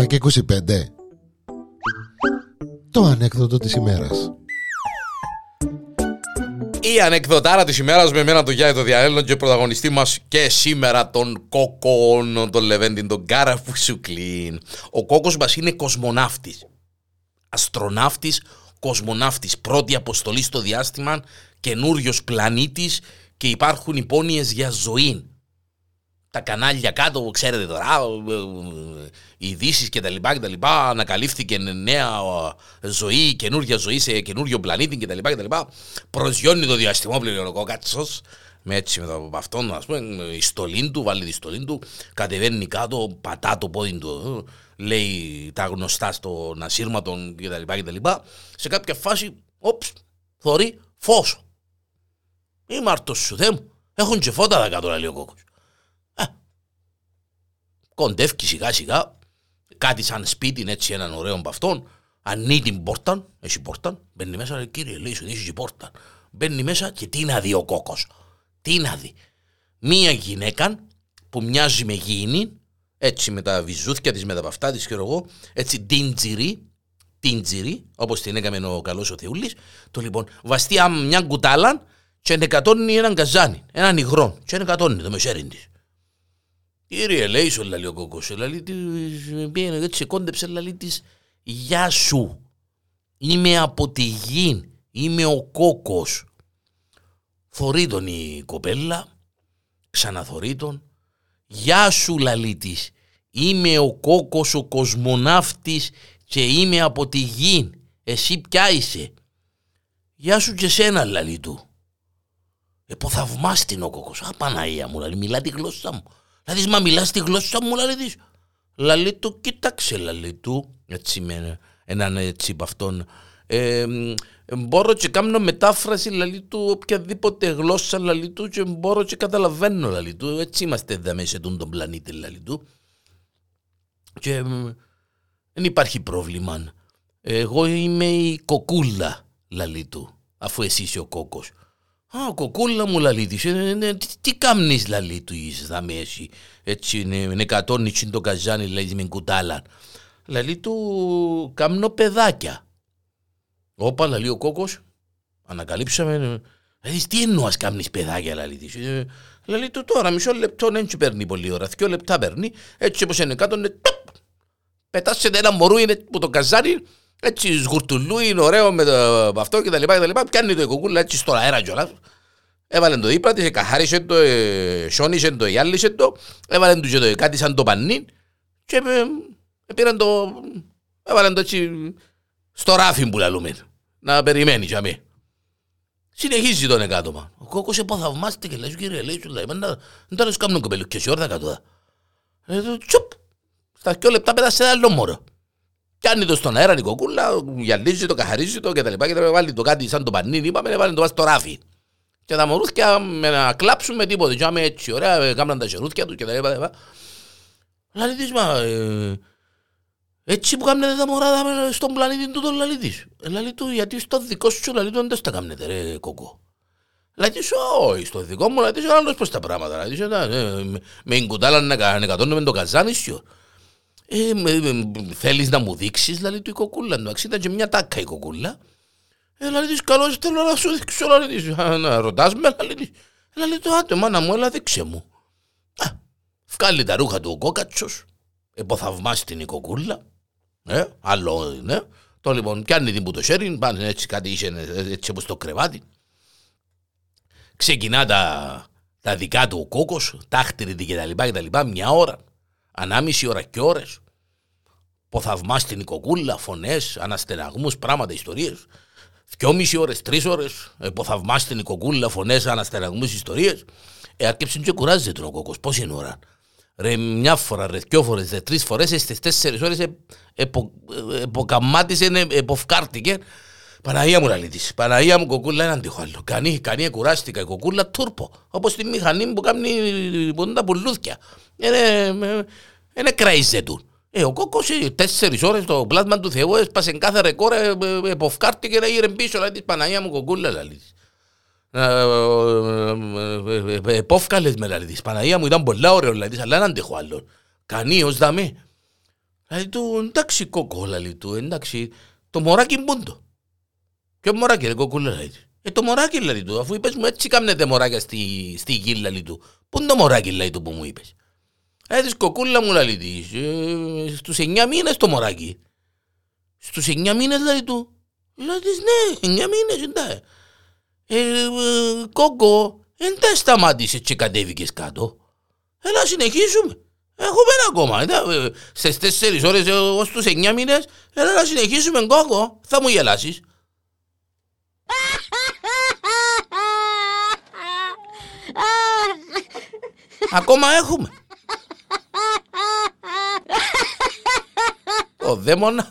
7 και 25 Το ανέκδοτο της ημέρας Η ανεκδοτάρα της ημέρας με εμένα τον Γιάννη το Διαέλλον και πρωταγωνιστή μας και σήμερα τον Κόκον, τον Λεβέντιν, τον Κάρα Φουσουκλίν. Ο Κόκος μας είναι κοσμοναύτης. Αστροναύτης, κοσμοναύτης. Πρώτη αποστολή στο διάστημα, καινούριος πλανήτης και υπάρχουν υπόνοιες για ζωή τα κανάλια κάτω, ξέρετε τώρα, οι ειδήσεις και τα λοιπά και τα λοιπά, ανακαλύφθηκε νέα ζωή, καινούργια ζωή σε καινούριο πλανήτη και τα λοιπά και τα λοιπά. Προσγειώνει το διαστημόπλαιο ο κόκατσος, με έτσι με το αυτόν, ας πούμε, η στολή του, βάλει τη στολή του, κατεβαίνει κάτω, πατά το πόδι του, λέει τα γνωστά στον ασύρματο και τα λοιπά και τα λοιπά. Σε κάποια φάση, όψ, θωρεί φως. Είμαι αρτός σου, θέ μου. Έχουν και φώτα τα κάτω, λέει ο κόκκος κοντεύει σιγά σιγά, κάτι σαν σπίτι, έτσι έναν ωραίο από αυτόν, ανοίγει την πόρτα, έχει πόρτα, μπαίνει μέσα, λέει, κύριε, λέει σου, έχει πόρτα. Μπαίνει μέσα και τι να δει ο κόκος. Τι να δει. Μία γυναίκα που μοιάζει με γήινη, έτσι με τα βυζούθια της, με τα παυτά της, ξέρω εγώ, έτσι τίντζιρι, τίντζιρι, όπως την έκαμε ο καλός ο Θεούλης, το λοιπόν, βαστεί μια κουτάλα και ενεκατώνει έναν καζάνι, έναν υγρό, και ενεκατώνει το μεσέρι της. Κύριε, λέει σου, λέει ο κόκκος, λέει πήγαινε έτσι, κόντεψε, λέει της, γεια σου, είμαι από τη γη, είμαι ο κόκκος. Θωρεί τον η κοπέλα, ξαναθωρεί τον, γεια σου, λαλή της, είμαι ο κόκκος ο κοσμοναύτης και είμαι από τη γη, εσύ ποια είσαι. Γεια σου και σένα, λαλή του. Εποθαυμάστην ο κόκκος, α Παναία μου, λαλή, μιλά τη γλώσσα μου. Δηλαδή, μα μιλάς τη γλώσσα μου, λαλή της. Λαλή του, κοίταξε, λαλή του, έτσι με έναν έτσι από αυτόν. Ε, μπορώ και κάνω μετάφραση λαλή του οποιαδήποτε γλώσσα λαλή του και μπορώ και καταλαβαίνω λαλή του. Έτσι είμαστε εδώ μέσα σε τον πλανήτη λαλή του. Και δεν υπάρχει πρόβλημα. Εγώ είμαι η κοκούλα λαλή του, αφού εσύ είσαι ο κόκκος. Α, κοκούλα μου λαλή της, ε, ε, τι, τι κάμνεις λαλή του είσαι θα με έτσι, έτσι είναι εκατόνι το καζάνι λαλή με κουτάλα. Λαλή του κάμνω παιδάκια. Όπα λαλή ο κόκκος, ανακαλύψαμε, δηλαδή τι εννοάς κάμνεις παιδάκια λαλή της. Ε, λαλή του τώρα μισό λεπτό δεν παίρνει πολύ ώρα, δυο λεπτά παίρνει, έτσι όπως είναι κάτω, πετάσσεται ένα μωρού που το καζάνι έτσι σγουρτουλού είναι ωραίο με το, αυτό και τα λοιπά και τα λοιπά. Πιάνει το κοκούλα έτσι στον αέρα κιόλας. Έβαλε το δίπλα της, καθάρισε το, ε, σιώνισε το, γυάλισε το, έβαλε του το, κάτι σαν το πανί και ε, ε, πήραν το, έβαλε το έτσι στο ράφι που λαλούμε, να περιμένει για μέ. Συνεχίζει τον εκάτομα. Ο κόκκος εποθαυμάστε και λέει, κύριε, λέει, σου λέει, δεν τα λες κάμουν κοπέλου και σε όρθα κάτω. Τσουπ, στα δυο λεπτά πέτασε ένα άλλο μόρο. Πιάνει το στον αέρα η κοκούλα, γυαλίζει το, καθαρίζει το και τα λοιπά και τα βάλει το κάτι σαν το πανίνι, είπαμε, βάλει το στο ράφι. Και τα μωρούθια με να κλάψουν με τίποτε, και άμε έτσι ωραία, κάμναν τα σερούθια του και τα λοιπά. Λαλή της, μα, ε, έτσι που κάμνετε τα μωρά στον πλανήτη του τον λαλή της. Ε, λαλή του, γιατί στο δικό σου λαλή του δεν τα κάμνετε ρε κόκο. Λαλή της, όχι, στο δικό μου λαλή της, άλλος πως τα πράγματα. Λαλή της, ε, με κουτάλα να εκατώνουμε το καζάνι σου. Ε, θέλεις να μου δείξεις, λέει του η κοκούλα. Εντάξει, ήταν και μια τάκα η κοκούλα. Ε, λέει της, καλώς θέλω να σου δείξω, λέει της. Να ρωτάς με, λέει της. Λέει το άτο, μάνα μου, έλα δείξε μου. Α, βγάλει τα ρούχα του ο κόκατσος, εποθαυμάσει την η κοκούλα. Ε, άλλο, ναι. Το λοιπόν, πιάνει την που το χέρι, πάνε έτσι κάτι είσαι έτσι όπως το κρεβάτι. Ξεκινά τα, τα δικά του ο κόκκος, τάχτηρη και τα λοιπά και τα λοιπά, μια ώρα ανάμιση ώρα και ώρες. Ποθαυμά στην οικοκούλα, φωνές, αναστεναγμούς, πράγματα, ιστορίες. Δυόμιση ώρες, τρεις ώρες. Ποθαυμά στην οικοκούλα, φωνές, αναστεναγμούς, ιστορίες. Ε, αρκέψει και κουράζεται ο κόκος. Πώς είναι ώρα; Ρε, μια φορά, ρε, δυο φορές, ρε, τρεις φορές, στι τέσσερις ώρες εποκαμάτισε, εποφκάρτηκε. Παναγία μου λαλίτης, Παναγία μου κοκούλα έναν τυχό άλλο. Κανεί, κανεί κουράστηκα, η κοκούλα τούρπο. Όπως τη μηχανή που κάνει που είναι τα πουλούθια. Είναι, είναι κραίζε του. Ε, ο κόκκος τέσσερις ώρες το πλάσμα του Θεού έσπασε κάθε ρεκόρ, εποφκάρτηκε να γύρε πίσω, λέει Παναγία μου κοκούλα λαλίτης. Επόφκαλες με λαλίτης. Παναγία μου ήταν πολλά ωραίο λαλίτης, αλλά έναν τυχό άλλο. Κανεί ως δαμέ. Λέει του, εντάξει κόκο, λέει του, εντάξει, το μωράκι μπούντο. Ποιο μωράκι ρε κοκούλα λέει του. Ε, το μωράκι λέει του, αφού είπες μου έτσι κάμνετε μωράκια στη, στη γη λέει του. Πού είναι το μωράκι λέει του που μου είπες. Ε, της κοκούλα μου λέει της, ε, στους εννιά μήνες το μωράκι. Στους εννιά μήνες λέει του. Λέει της ναι, εννιά μήνες εντάξει. Ε, ε, κόκο, δεν τα σταμάτησες και κατέβηκες κάτω. Έλα συνεχίσουμε. Έχουμε ακόμα. Ε, Στις τέσσερις ώρες ως τους εννιά μήνες, έλα να συνεχίσουμε κόκο. Θα μου γελάσεις. Ακόμα έχουμε. Ο δαίμονα